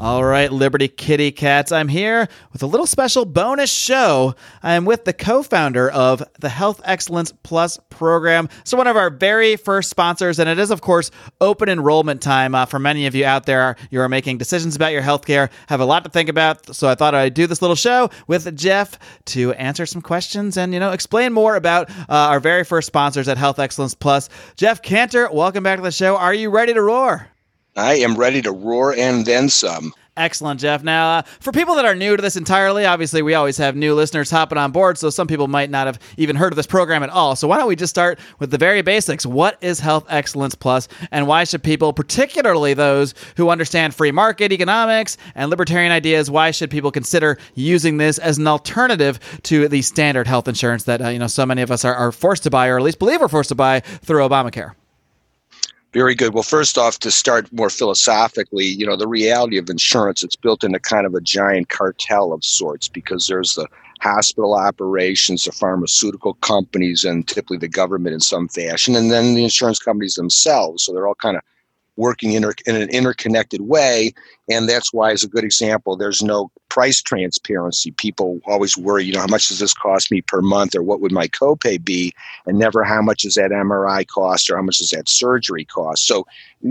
All right, Liberty Kitty Cats, I'm here with a little special bonus show. I am with the co founder of the Health Excellence Plus program. So, one of our very first sponsors, and it is, of course, open enrollment time uh, for many of you out there. You are making decisions about your healthcare, have a lot to think about. So, I thought I'd do this little show with Jeff to answer some questions and, you know, explain more about uh, our very first sponsors at Health Excellence Plus. Jeff Cantor, welcome back to the show. Are you ready to roar? I am ready to roar and then some. Excellent, Jeff. Now, uh, for people that are new to this entirely, obviously we always have new listeners hopping on board, so some people might not have even heard of this program at all. So why don't we just start with the very basics? What is Health Excellence Plus, and why should people, particularly those who understand free market economics and libertarian ideas, why should people consider using this as an alternative to the standard health insurance that uh, you know so many of us are, are forced to buy, or at least believe we're forced to buy through Obamacare? Very good. Well, first off, to start more philosophically, you know, the reality of insurance, it's built into kind of a giant cartel of sorts because there's the hospital operations, the pharmaceutical companies, and typically the government in some fashion, and then the insurance companies themselves. So they're all kind of working inter- in an interconnected way. And that's why, as a good example, there's no price transparency. People always worry, you know, how much does this cost me per month or what would my copay be? And never how much does that MRI cost or how much does that surgery cost? So,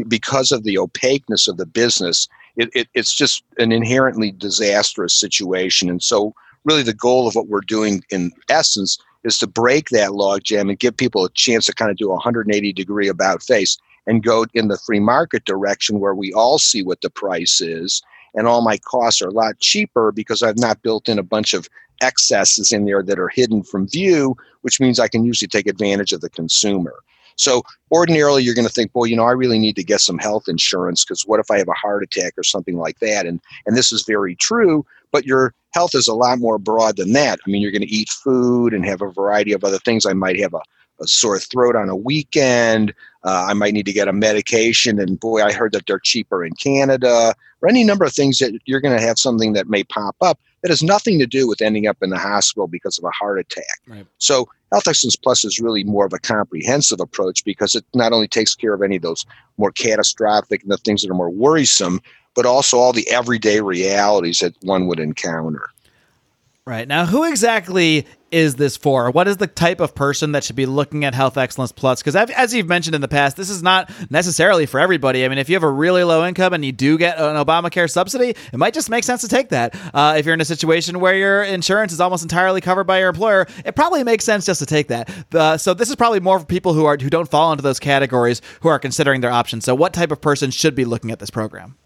because of the opaqueness of the business, it, it, it's just an inherently disastrous situation. And so, really, the goal of what we're doing in essence is to break that logjam and give people a chance to kind of do a 180 degree about face and go in the free market direction where we all see what the price is and all my costs are a lot cheaper because I've not built in a bunch of excesses in there that are hidden from view, which means I can usually take advantage of the consumer. So ordinarily you're going to think, well, you know, I really need to get some health insurance because what if I have a heart attack or something like that? And and this is very true, but your health is a lot more broad than that. I mean, you're going to eat food and have a variety of other things. I might have a a sore throat on a weekend. Uh, I might need to get a medication, and boy, I heard that they're cheaper in Canada, or any number of things that you're going to have something that may pop up that has nothing to do with ending up in the hospital because of a heart attack. Right. So, Health Excellence Plus is really more of a comprehensive approach because it not only takes care of any of those more catastrophic and the things that are more worrisome, but also all the everyday realities that one would encounter. Right. Now, who exactly is this for? What is the type of person that should be looking at Health Excellence Plus? Because as you've mentioned in the past, this is not necessarily for everybody. I mean, if you have a really low income and you do get an Obamacare subsidy, it might just make sense to take that. Uh, if you're in a situation where your insurance is almost entirely covered by your employer, it probably makes sense just to take that. Uh, so this is probably more for people who are who don't fall into those categories who are considering their options. So what type of person should be looking at this program?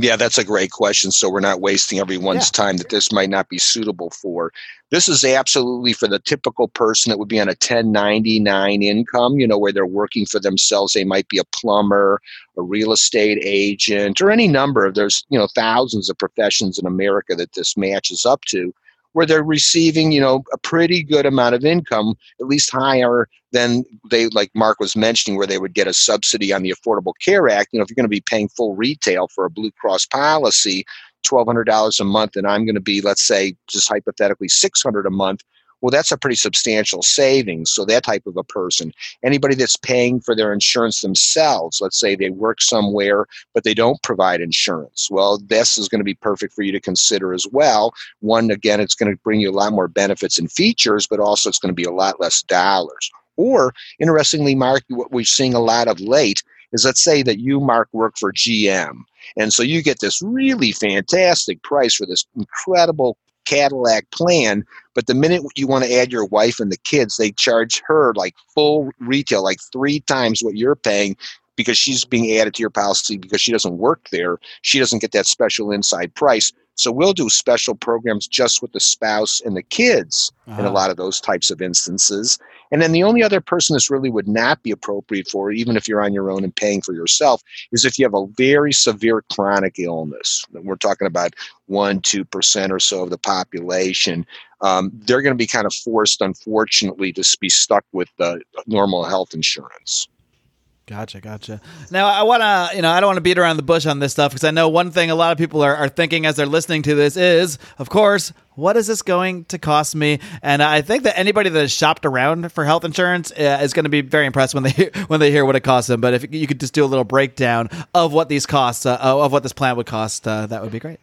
Yeah, that's a great question. So we're not wasting everyone's yeah. time that this might not be suitable for. This is absolutely for the typical person that would be on a 1099 income, you know, where they're working for themselves. They might be a plumber, a real estate agent, or any number of there's, you know, thousands of professions in America that this matches up to where they're receiving, you know, a pretty good amount of income, at least higher than they, like Mark was mentioning, where they would get a subsidy on the Affordable Care Act. You know, if you're going to be paying full retail for a Blue Cross policy, $1,200 a month, and I'm going to be, let's say, just hypothetically, 600 a month well, that's a pretty substantial savings. So that type of a person, anybody that's paying for their insurance themselves, let's say they work somewhere but they don't provide insurance. Well, this is going to be perfect for you to consider as well. One, again, it's going to bring you a lot more benefits and features, but also it's going to be a lot less dollars. Or interestingly, Mark, what we're seeing a lot of late is let's say that you, Mark, work for GM. And so you get this really fantastic price for this incredible Cadillac plan, but the minute you want to add your wife and the kids, they charge her like full retail, like three times what you're paying because she's being added to your policy because she doesn't work there. She doesn't get that special inside price. So we'll do special programs just with the spouse and the kids uh-huh. in a uh-huh. lot of those types of instances. And then the only other person this really would not be appropriate for, even if you're on your own and paying for yourself, is if you have a very severe chronic illness. We're talking about one, two percent or so of the population. Um, they're going to be kind of forced, unfortunately, to be stuck with uh, normal health insurance. Gotcha, gotcha. Now, I want to, you know, I don't want to beat around the bush on this stuff because I know one thing a lot of people are, are thinking as they're listening to this is, of course, what is this going to cost me? And I think that anybody that has shopped around for health insurance uh, is going to be very impressed when they when they hear what it costs them. But if you could just do a little breakdown of what these costs, uh, of what this plan would cost, uh, that would be great.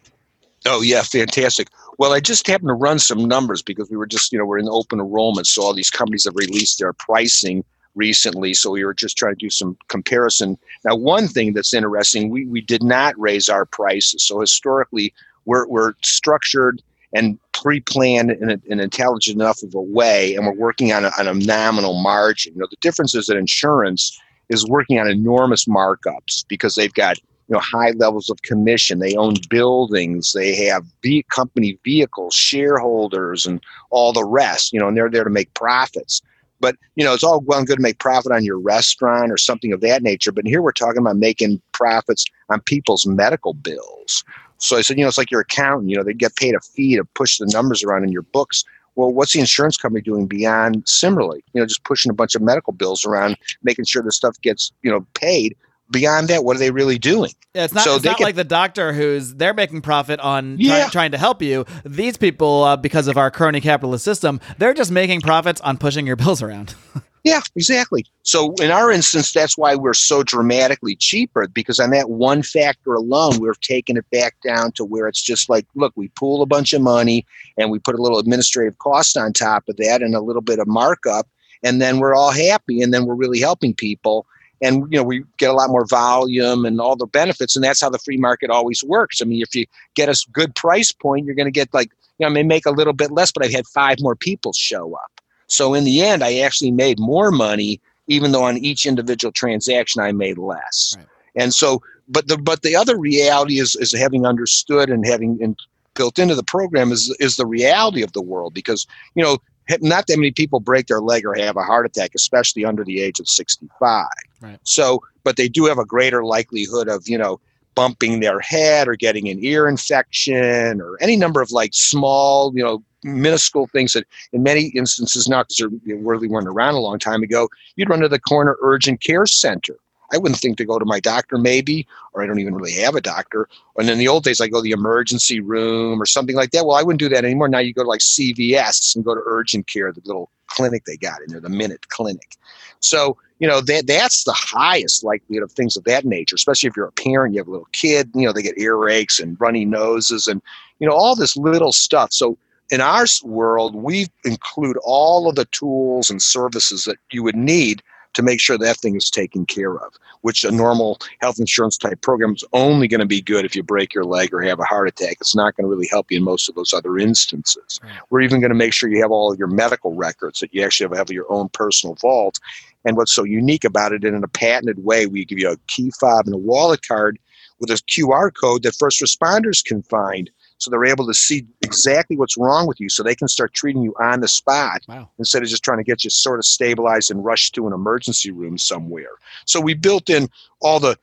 Oh yeah, fantastic. Well, I just happened to run some numbers because we were just, you know, we're in open enrollment, so all these companies have released their pricing recently. So we were just trying to do some comparison. Now, one thing that's interesting, we, we did not raise our prices. So historically, we're, we're structured and pre-planned in an intelligent enough of a way, and we're working on a, on a nominal margin. You know, the difference is that insurance is working on enormous markups because they've got you know high levels of commission they own buildings they have ve- company vehicles shareholders and all the rest you know and they're there to make profits but you know, it's all well and good to make profit on your restaurant or something of that nature. But here we're talking about making profits on people's medical bills. So I said, you know, it's like your accountant. You know, they get paid a fee to push the numbers around in your books. Well, what's the insurance company doing beyond similarly? You know, just pushing a bunch of medical bills around, making sure the stuff gets you know paid beyond that, what are they really doing? Yeah, it's not, so it's not like the doctor who's they're making profit on yeah. try, trying to help you. These people, uh, because of our crony capitalist system, they're just making profits on pushing your bills around. yeah, exactly. So in our instance, that's why we're so dramatically cheaper because on that one factor alone, we're taking it back down to where it's just like, look, we pool a bunch of money and we put a little administrative cost on top of that and a little bit of markup, and then we're all happy, and then we're really helping people and you know we get a lot more volume and all the benefits and that's how the free market always works. I mean if you get a good price point you're going to get like you know i may make a little bit less but i've had five more people show up. So in the end i actually made more money even though on each individual transaction i made less. Right. and so but the but the other reality is is having understood and having in, built into the program is is the reality of the world because you know not that many people break their leg or have a heart attack, especially under the age of 65. Right. So, but they do have a greater likelihood of, you know, bumping their head or getting an ear infection or any number of like small, you know, minuscule things that in many instances now because they really weren't around a long time ago, you'd run to the corner urgent care center I wouldn't think to go to my doctor, maybe, or I don't even really have a doctor. And in the old days, I go to the emergency room or something like that. Well, I wouldn't do that anymore. Now you go to like CVS and go to urgent care, the little clinic they got in there, the minute clinic. So, you know, that that's the highest likelihood of things of that nature, especially if you're a parent, you have a little kid, you know, they get earaches and runny noses and, you know, all this little stuff. So in our world, we include all of the tools and services that you would need to make sure that thing is taken care of, which a normal health insurance type program is only going to be good if you break your leg or have a heart attack. It's not going to really help you in most of those other instances. Right. We're even going to make sure you have all of your medical records, that you actually have, have your own personal vault. And what's so unique about it, in a patented way, we give you a key fob and a wallet card with a QR code that first responders can find so they're able to see exactly what's wrong with you so they can start treating you on the spot wow. instead of just trying to get you sort of stabilized and rushed to an emergency room somewhere so we built in all the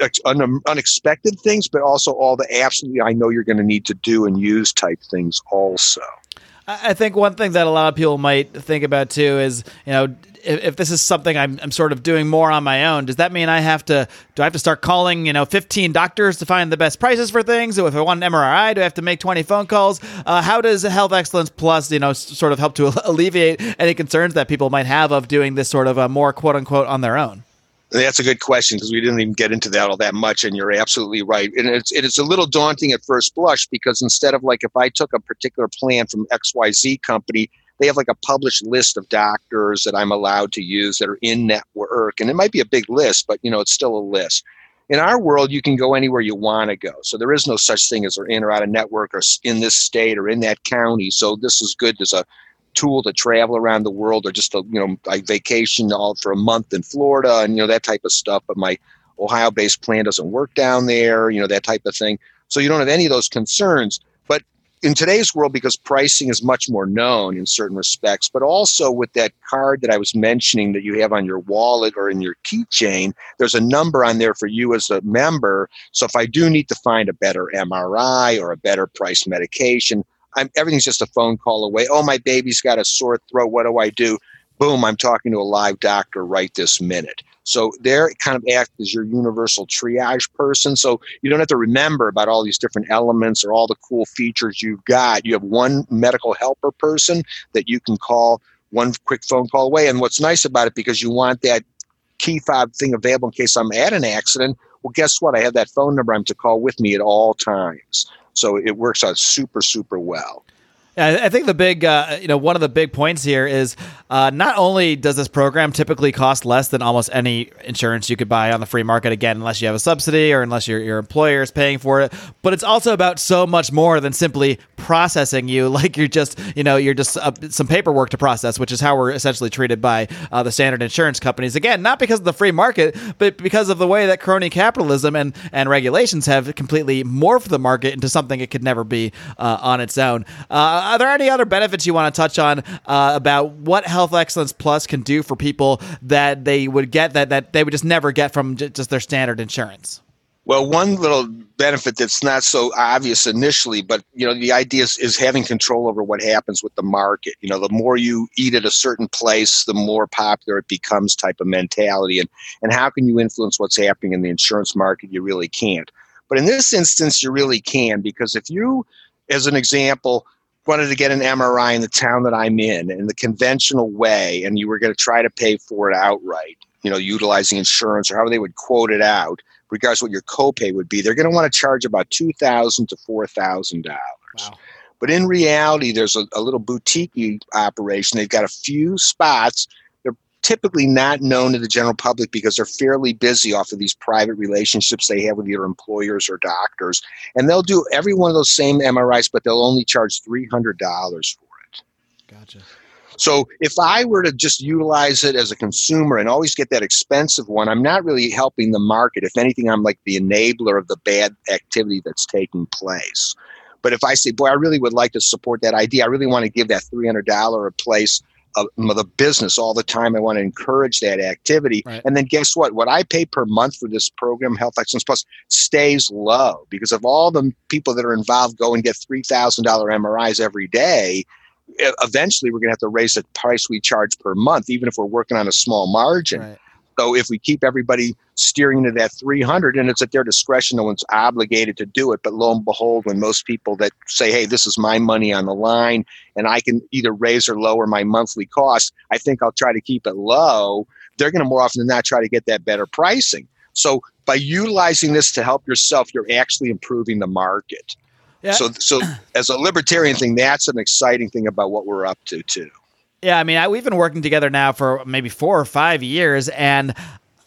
uh, um, unexpected things but also all the absolutely i know you're going to need to do and use type things also I think one thing that a lot of people might think about too is, you know, if, if, this is something I'm, I'm sort of doing more on my own, does that mean I have to do I have to start calling you know 15 doctors to find the best prices for things? If I want an MRI, do I have to make 20 phone calls? Uh, how does Health Excellence Plus you know sort of help to alleviate any concerns that people might have of doing this sort of a more quote unquote on their own? That's a good question because we didn't even get into that all that much, and you're absolutely right. And it's it is a little daunting at first blush because instead of like if I took a particular plan from X Y Z company they have like a published list of doctors that I'm allowed to use that are in network. And it might be a big list, but you know, it's still a list. In our world, you can go anywhere you want to go. So there is no such thing as they're in or out of network or in this state or in that county. So this is good as a tool to travel around the world or just to, you know, I vacation all for a month in Florida and, you know, that type of stuff. But my Ohio based plan doesn't work down there, you know, that type of thing. So you don't have any of those concerns But in today's world, because pricing is much more known in certain respects, but also with that card that I was mentioning that you have on your wallet or in your keychain, there's a number on there for you as a member. So if I do need to find a better MRI or a better price medication, I'm, everything's just a phone call away. Oh, my baby's got a sore throat. What do I do? Boom, I'm talking to a live doctor right this minute. So they're kind of act as your universal triage person. So you don't have to remember about all these different elements or all the cool features you've got. You have one medical helper person that you can call one quick phone call away. And what's nice about it, because you want that key fob thing available in case I'm at an accident, well, guess what? I have that phone number I'm to call with me at all times. So it works out super, super well. I think the big, uh, you know, one of the big points here is uh, not only does this program typically cost less than almost any insurance you could buy on the free market, again, unless you have a subsidy or unless your, your employer is paying for it, but it's also about so much more than simply processing you like you're just, you know, you're just uh, some paperwork to process, which is how we're essentially treated by uh, the standard insurance companies. Again, not because of the free market, but because of the way that crony capitalism and, and regulations have completely morphed the market into something it could never be uh, on its own. Uh, are there any other benefits you want to touch on uh, about what Health Excellence Plus can do for people that they would get that that they would just never get from just their standard insurance? Well, one little benefit that's not so obvious initially, but you know, the idea is, is having control over what happens with the market. You know, the more you eat at a certain place, the more popular it becomes type of mentality. And and how can you influence what's happening in the insurance market? You really can't. But in this instance, you really can because if you, as an example, wanted to get an MRI in the town that I'm in in the conventional way, and you were going to try to pay for it outright, you know, utilizing insurance or however they would quote it out, regardless what your copay would be, they're going to want to charge about two thousand to four thousand dollars. Wow. But in reality, there's a, a little boutique operation. They've got a few spots typically not known to the general public because they're fairly busy off of these private relationships they have with either employers or doctors. And they'll do every one of those same MRIs, but they'll only charge $300 for it. Gotcha. So if I were to just utilize it as a consumer and always get that expensive one, I'm not really helping the market. If anything, I'm like the enabler of the bad activity that's taking place. But if I say, boy, I really would like to support that idea, I really want to give that $300 a place of the business all the time. I want to encourage that activity. Right. And then guess what? What I pay per month for this program, Health Excellence Plus, stays low because of all the people that are involved go and get $3,000 MRIs every day. Eventually, we're going to have to raise the price we charge per month, even if we're working on a small margin. Right. So if we keep everybody steering to that 300 and it's at their discretion, no one's obligated to do it. But lo and behold, when most people that say, hey, this is my money on the line and I can either raise or lower my monthly cost, I think I'll try to keep it low. They're going to more often than not try to get that better pricing. So by utilizing this to help yourself, you're actually improving the market. Yeah. So, so as a libertarian thing, that's an exciting thing about what we're up to too. Yeah, I mean, I, we've been working together now for maybe four or five years, and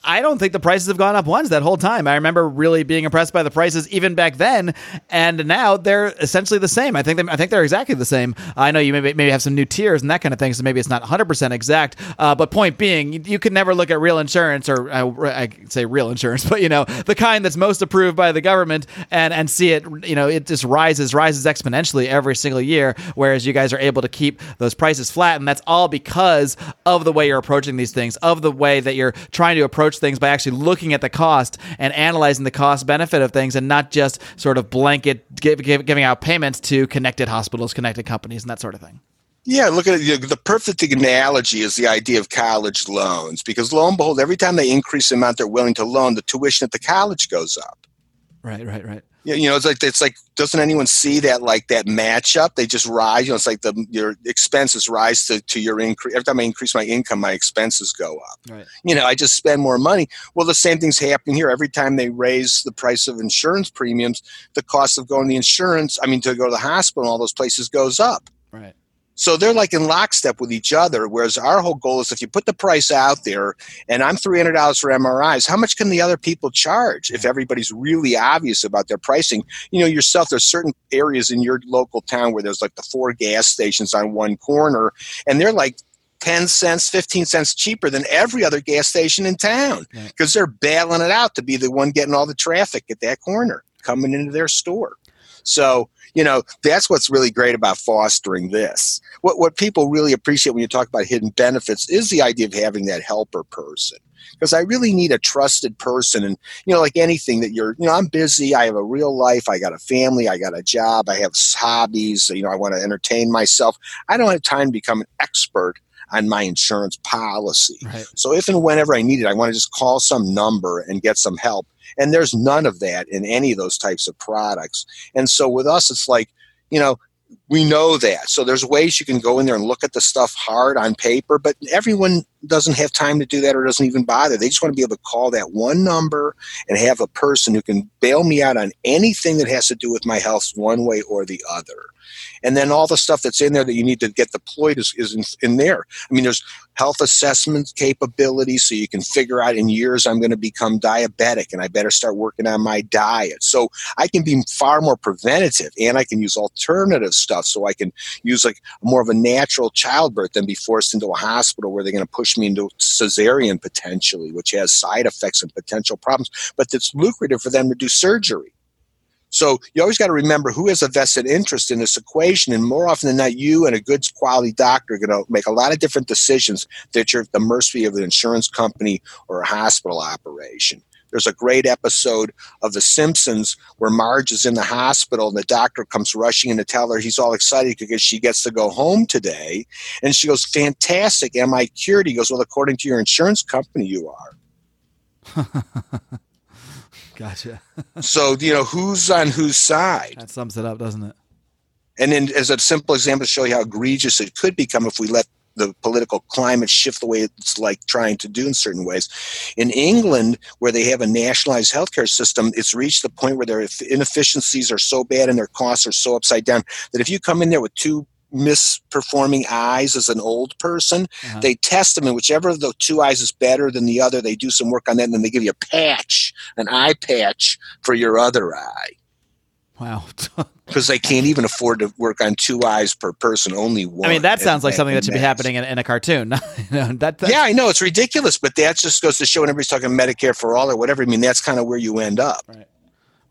I don't think the prices have gone up once that whole time. I remember really being impressed by the prices even back then, and now they're essentially the same. I think they, I think they're exactly the same. I know you maybe maybe have some new tiers and that kind of thing, so maybe it's not 100 percent exact. Uh, but point being, you, you, can never look at real insurance, or uh, I say real insurance, but you know the kind that's most approved by the government, and and see it. You know, it just rises rises exponentially every single year, whereas you guys are able to keep those prices flat, and that's all because of the way you're approaching these things, of the way that you're trying to approach approach things by actually looking at the cost and analyzing the cost benefit of things and not just sort of blanket give, give, giving out payments to connected hospitals, connected companies, and that sort of thing. Yeah, look at it. The perfect analogy is the idea of college loans because lo and behold, every time they increase the amount they're willing to loan, the tuition at the college goes up. Right, right, right. You know, it's like it's like doesn't anyone see that like that matchup? They just rise. You know, it's like the your expenses rise to, to your increase. Every time I increase my income, my expenses go up. Right. You know, I just spend more money. Well, the same thing's happening here. Every time they raise the price of insurance premiums, the cost of going to the insurance, I mean, to go to the hospital, and all those places goes up. Right. So they're like in lockstep with each other. Whereas our whole goal is if you put the price out there and I'm $300 for MRIs, how much can the other people charge if everybody's really obvious about their pricing? You know, yourself, there's certain areas in your local town where there's like the four gas stations on one corner and they're like 10 cents, 15 cents cheaper than every other gas station in town because they're bailing it out to be the one getting all the traffic at that corner coming into their store. So, you know, that's what's really great about fostering this. What, what people really appreciate when you talk about hidden benefits is the idea of having that helper person. Because I really need a trusted person. And, you know, like anything that you're, you know, I'm busy. I have a real life. I got a family. I got a job. I have hobbies. You know, I want to entertain myself. I don't have time to become an expert on my insurance policy. Right. So if and whenever I need it, I want to just call some number and get some help. And there's none of that in any of those types of products. And so with us, it's like, you know, we know that. So there's ways you can go in there and look at the stuff hard on paper, but everyone doesn't have time to do that or doesn't even bother. They just want to be able to call that one number and have a person who can bail me out on anything that has to do with my health one way or the other and then all the stuff that's in there that you need to get deployed is, is in, in there. I mean, there's health assessment capabilities so you can figure out in years I'm going to become diabetic and I better start working on my diet. So I can be far more preventative and I can use alternative stuff so I can use like more of a natural childbirth than be forced into a hospital where they're going to push me into cesarean potentially, which has side effects and potential problems, but it's lucrative for them to do surgery. So you always got to remember who has a vested interest in this equation, and more often than not, you and a good quality doctor are going to make a lot of different decisions that you're at the mercy of an insurance company or a hospital operation. There's a great episode of The Simpsons where Marge is in the hospital and the doctor comes rushing in to tell her he's all excited because she gets to go home today. And she goes, Fantastic. Am I cured? He goes, Well, according to your insurance company, you are. Gotcha. so you know who's on whose side. That sums it up, doesn't it? And then, as a simple example to show you how egregious it could become if we let the political climate shift the way it's like trying to do in certain ways. In England, where they have a nationalized healthcare system, it's reached the point where their inefficiencies are so bad and their costs are so upside down that if you come in there with two misperforming eyes as an old person. Uh-huh. They test them, and whichever of the two eyes is better than the other, they do some work on that, and then they give you a patch, an eye patch for your other eye. Wow. Because they can't even afford to work on two eyes per person, only one. I mean, that sounds like something that should be happening in, in a cartoon. know, that, yeah, I know. It's ridiculous, but that just goes to show when everybody's talking Medicare for all or whatever. I mean, that's kind of where you end up. Right.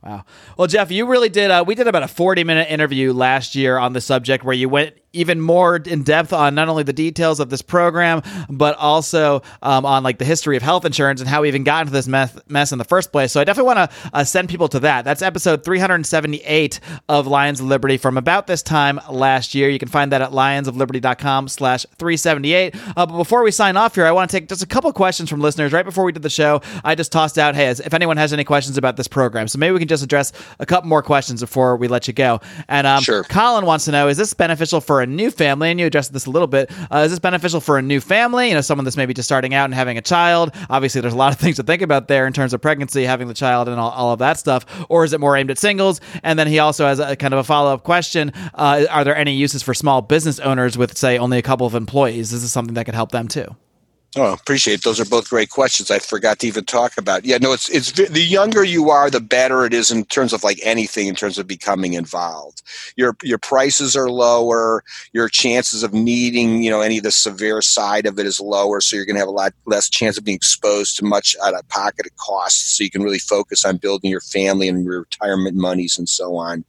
Wow. Well, Jeff, you really did. Uh, we did about a 40 minute interview last year on the subject where you went even more in depth on not only the details of this program, but also um, on like the history of health insurance and how we even got into this mess, mess in the first place. So I definitely want to uh, send people to that. That's episode 378 of Lions of Liberty from about this time last year. You can find that at lionsofliberty.com slash 378. Uh, but before we sign off here, I want to take just a couple questions from listeners. Right before we did the show, I just tossed out, hey, if anyone has any questions about this program. So maybe we can just address a couple more questions before we let you go. And um, sure. Colin wants to know, is this beneficial for a new family, and you addressed this a little bit. Uh, is this beneficial for a new family? You know, someone that's maybe just starting out and having a child. Obviously, there's a lot of things to think about there in terms of pregnancy, having the child, and all, all of that stuff. Or is it more aimed at singles? And then he also has a kind of a follow up question: uh, Are there any uses for small business owners with, say, only a couple of employees? Is this something that could help them too? Oh, appreciate it. Those are both great questions. I forgot to even talk about. Yeah, no, it's it's the younger you are, the better it is in terms of like anything in terms of becoming involved. Your your prices are lower. Your chances of needing you know any of the severe side of it is lower, so you're going to have a lot less chance of being exposed to much out of pocket costs. So you can really focus on building your family and your retirement monies and so on.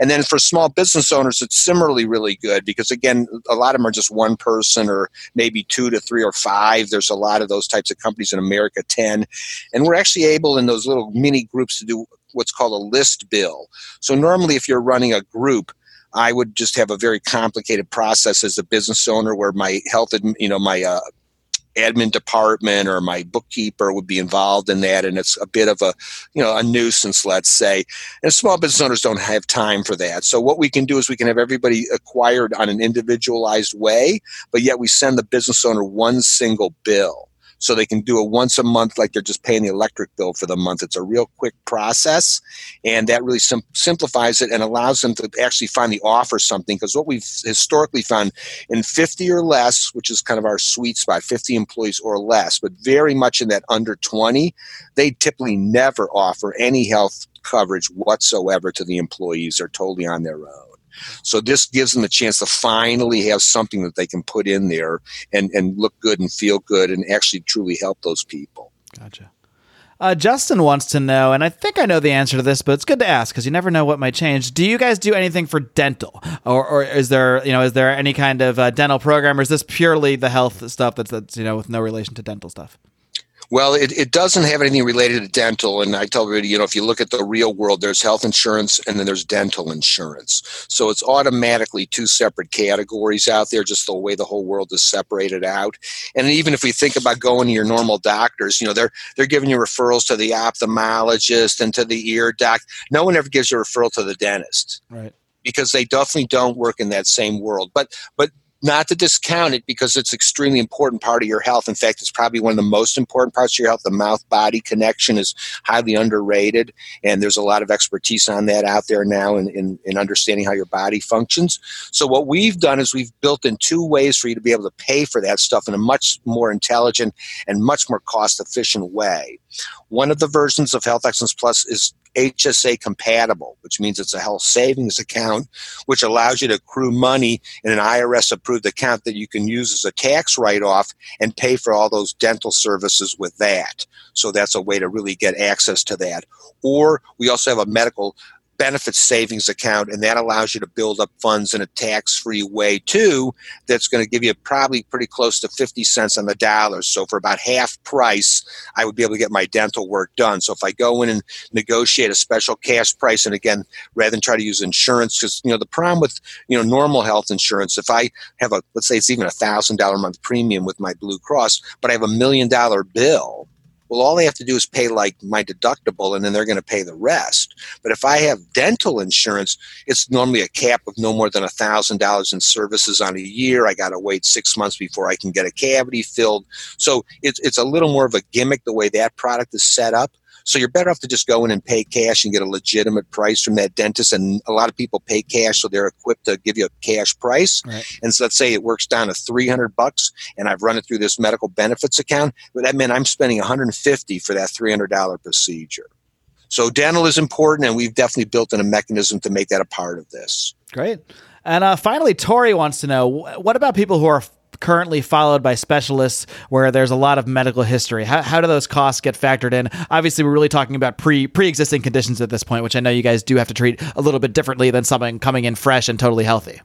And then for small business owners, it's similarly really good because again, a lot of them are just one person or maybe two to three or five five. There's a lot of those types of companies in America, 10. And we're actually able in those little mini groups to do what's called a list bill. So normally, if you're running a group, I would just have a very complicated process as a business owner where my health, and you know, my uh, admin department or my bookkeeper would be involved in that and it's a bit of a you know a nuisance let's say. And small business owners don't have time for that. So what we can do is we can have everybody acquired on an individualized way but yet we send the business owner one single bill so they can do it once a month like they're just paying the electric bill for the month. It's a real quick process, and that really sim- simplifies it and allows them to actually finally offer something. Because what we've historically found in 50 or less, which is kind of our sweet spot, 50 employees or less, but very much in that under 20, they typically never offer any health coverage whatsoever to the employees. They're totally on their own. So this gives them a chance to finally have something that they can put in there and, and look good and feel good and actually truly help those people. Gotcha. Uh, Justin wants to know, and I think I know the answer to this, but it's good to ask because you never know what might change. Do you guys do anything for dental, or, or is there, you know, is there any kind of uh, dental program, or is this purely the health stuff that's that's you know with no relation to dental stuff? Well, it, it doesn't have anything related to dental. And I tell everybody, you know, if you look at the real world, there's health insurance and then there's dental insurance. So it's automatically two separate categories out there, just the way the whole world is separated out. And even if we think about going to your normal doctors, you know, they're they're giving you referrals to the ophthalmologist and to the ear doc. No one ever gives you a referral to the dentist. Right because they definitely don't work in that same world. But but not to discount it because it's extremely important part of your health. In fact, it's probably one of the most important parts of your health. The mouth body connection is highly underrated, and there's a lot of expertise on that out there now in, in, in, understanding how your body functions. So, what we've done is we've built in two ways for you to be able to pay for that stuff in a much more intelligent and much more cost efficient way. One of the versions of Health Excellence Plus is HSA compatible, which means it's a health savings account, which allows you to accrue money in an IRS approved account that you can use as a tax write off and pay for all those dental services with that. So that's a way to really get access to that. Or we also have a medical benefits savings account, and that allows you to build up funds in a tax free way too. That's going to give you probably pretty close to 50 cents on the dollar. So for about half price, I would be able to get my dental work done. So if I go in and negotiate a special cash price, and again, rather than try to use insurance, because you know the problem with you know normal health insurance, if I have a let's say it's even a thousand dollar month premium with my Blue Cross, but I have a million dollar bill well, all they have to do is pay like my deductible and then they're going to pay the rest. But if I have dental insurance, it's normally a cap of no more than $1,000 in services on a year. I got to wait six months before I can get a cavity filled. So it's, it's a little more of a gimmick the way that product is set up. So you're better off to just go in and pay cash and get a legitimate price from that dentist. And a lot of people pay cash, so they're equipped to give you a cash price. Right. And so let's say it works down to 300 bucks, and I've run it through this medical benefits account. But that meant I'm spending 150 for that $300 procedure. So dental is important, and we've definitely built in a mechanism to make that a part of this. Great. And uh, finally, Tori wants to know what about people who are currently followed by specialists where there's a lot of medical history? How, how do those costs get factored in? Obviously, we're really talking about pre pre existing conditions at this point, which I know you guys do have to treat a little bit differently than someone coming in fresh and totally healthy.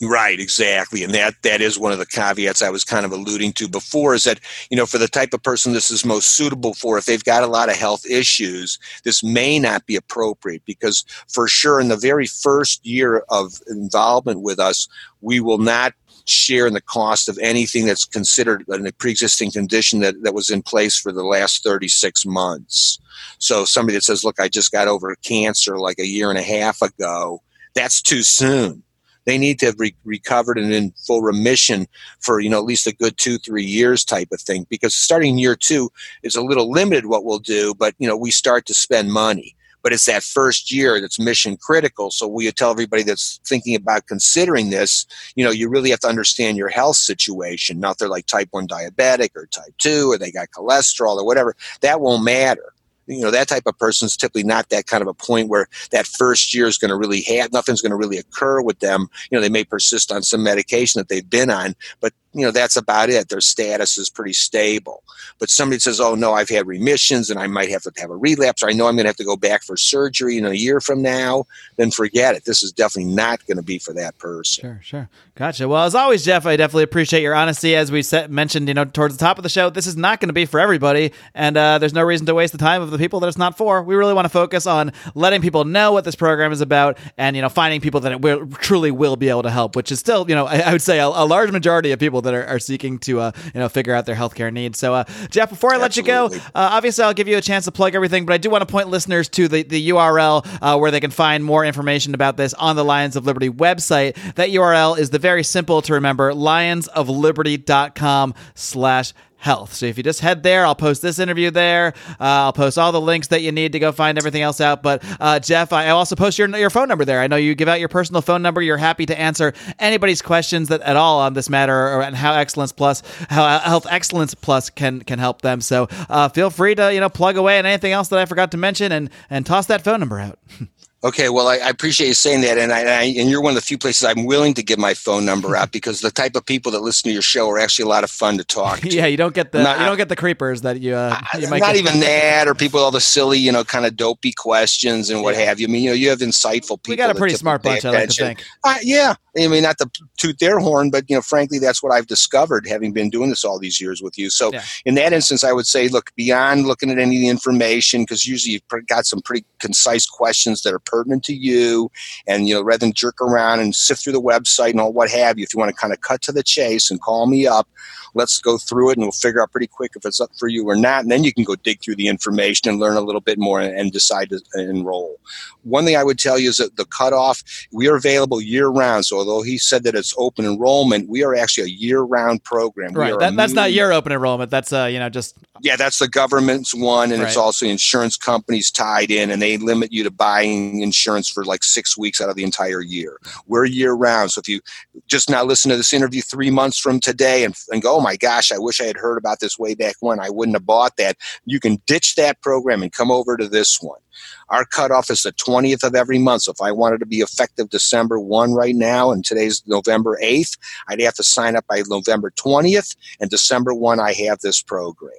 Right, exactly. And that that is one of the caveats I was kind of alluding to before is that, you know, for the type of person this is most suitable for, if they've got a lot of health issues, this may not be appropriate because for sure in the very first year of involvement with us, we will not share in the cost of anything that's considered a pre-existing condition that, that was in place for the last 36 months. So somebody that says, look, I just got over cancer like a year and a half ago, that's too soon. They need to have re- recovered and in full remission for, you know, at least a good two, three years type of thing. Because starting year two is a little limited what we'll do, but, you know, we start to spend money but it's that first year that's mission critical. So we tell everybody that's thinking about considering this, you know, you really have to understand your health situation. Not they're like type 1 diabetic or type 2 or they got cholesterol or whatever. That won't matter you know that type of person is typically not that kind of a point where that first year is going to really have nothing's going to really occur with them you know they may persist on some medication that they've been on but you know that's about it. Their status is pretty stable. But somebody says oh no i've had remissions and i might have to have a relapse. Or i know i'm going to have to go back for surgery in a year from now. Then forget it. This is definitely not going to be for that person. Sure sure. Gotcha. Well as always jeff i definitely appreciate your honesty. As we set, mentioned you know towards the top of the show this is not going to be for everybody. And uh, there's no reason to waste the time of the people that it's not for. We really want to focus on letting people know what this program is about and you know finding people that it will, truly will be able to help which is still you know i, I would say a, a large majority of people that are, are seeking to uh, you know figure out their healthcare needs. So, uh, Jeff, before I let Absolutely. you go, uh, obviously I'll give you a chance to plug everything, but I do want to point listeners to the the URL uh, where they can find more information about this on the Lions of Liberty website. That URL is the very simple to remember: lionsofliberty.com slash health. So if you just head there, I'll post this interview there. Uh, I'll post all the links that you need to go find everything else out. But uh, Jeff, I also post your your phone number there. I know you give out your personal phone number. You're happy to answer anybody's questions that at all on this matter or and how Excellence Plus, how uh, Health Excellence Plus can can help them. So uh, feel free to you know plug away and anything else that I forgot to mention and and toss that phone number out. Okay, well, I, I, appreciate you saying that, and I, I, and you're one of the few places I'm willing to give my phone number out because the type of people that listen to your show are actually a lot of fun to talk. To. yeah, you don't get the not, you don't get the creepers that you. Uh, you might not even that, or people with all the silly, you know, kind of dopey questions and what yeah. have you. I mean, you know, you have insightful people. We got a pretty smart bunch. I like to think. Uh, yeah, I mean, not to toot their horn, but you know, frankly, that's what I've discovered having been doing this all these years with you. So, yeah. in that instance, I would say, look beyond looking at any of the information because usually you've got some pretty concise questions that are pertinent to you and you know rather than jerk around and sift through the website and all what have you if you want to kind of cut to the chase and call me up let's go through it and we'll figure out pretty quick if it's up for you or not. And then you can go dig through the information and learn a little bit more and, decide to enroll. One thing I would tell you is that the cutoff, we are available year round. So although he said that it's open enrollment, we are actually a year round program. Right. That, that's not year open enrollment. That's, uh, you know, just. Yeah, that's the government's one. And right. it's also insurance companies tied in and they limit you to buying insurance for like six weeks out of the entire year. We're year round. So if you just now listen to this interview three months from today and, and go, oh my gosh, I wish I had heard about this way back when. I wouldn't have bought that. You can ditch that program and come over to this one. Our cutoff is the 20th of every month. So if I wanted to be effective December 1 right now, and today's November 8th, I'd have to sign up by November 20th, and December 1, I have this program.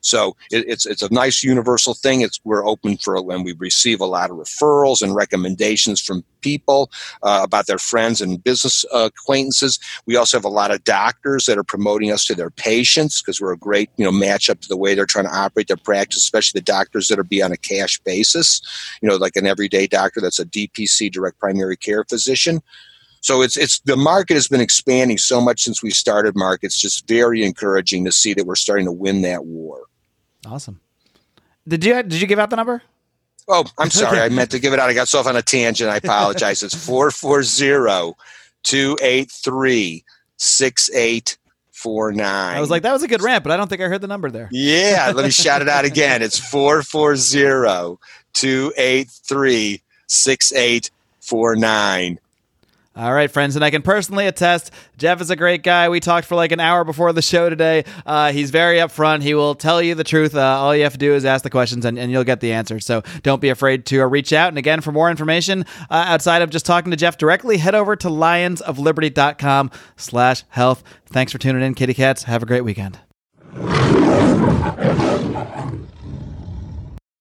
So it, it's it's a nice universal thing. It's we're open for when we receive a lot of referrals and recommendations from people uh, about their friends and business uh, acquaintances. We also have a lot of doctors that are promoting us to their patients because we're a great you know match up to the way they're trying to operate their practice, especially the doctors that are be on a cash basis. You know, like an everyday doctor that's a DPC, direct primary care physician. So it's it's the market has been expanding so much since we started. Mark, it's just very encouraging to see that we're starting to win that war. Awesome. Did you did you give out the number? Oh, I'm sorry. I meant to give it out. I got off on a tangent. I apologize. It's 440 283 6849. I was like, that was a good rant, but I don't think I heard the number there. Yeah. Let me shout it out again. It's 440 283 6849. All right, friends, and I can personally attest, Jeff is a great guy. We talked for like an hour before the show today. Uh, he's very upfront. He will tell you the truth. Uh, all you have to do is ask the questions, and, and you'll get the answers. So don't be afraid to uh, reach out. And again, for more information uh, outside of just talking to Jeff directly, head over to lionsofliberty.com slash health. Thanks for tuning in, kitty cats. Have a great weekend.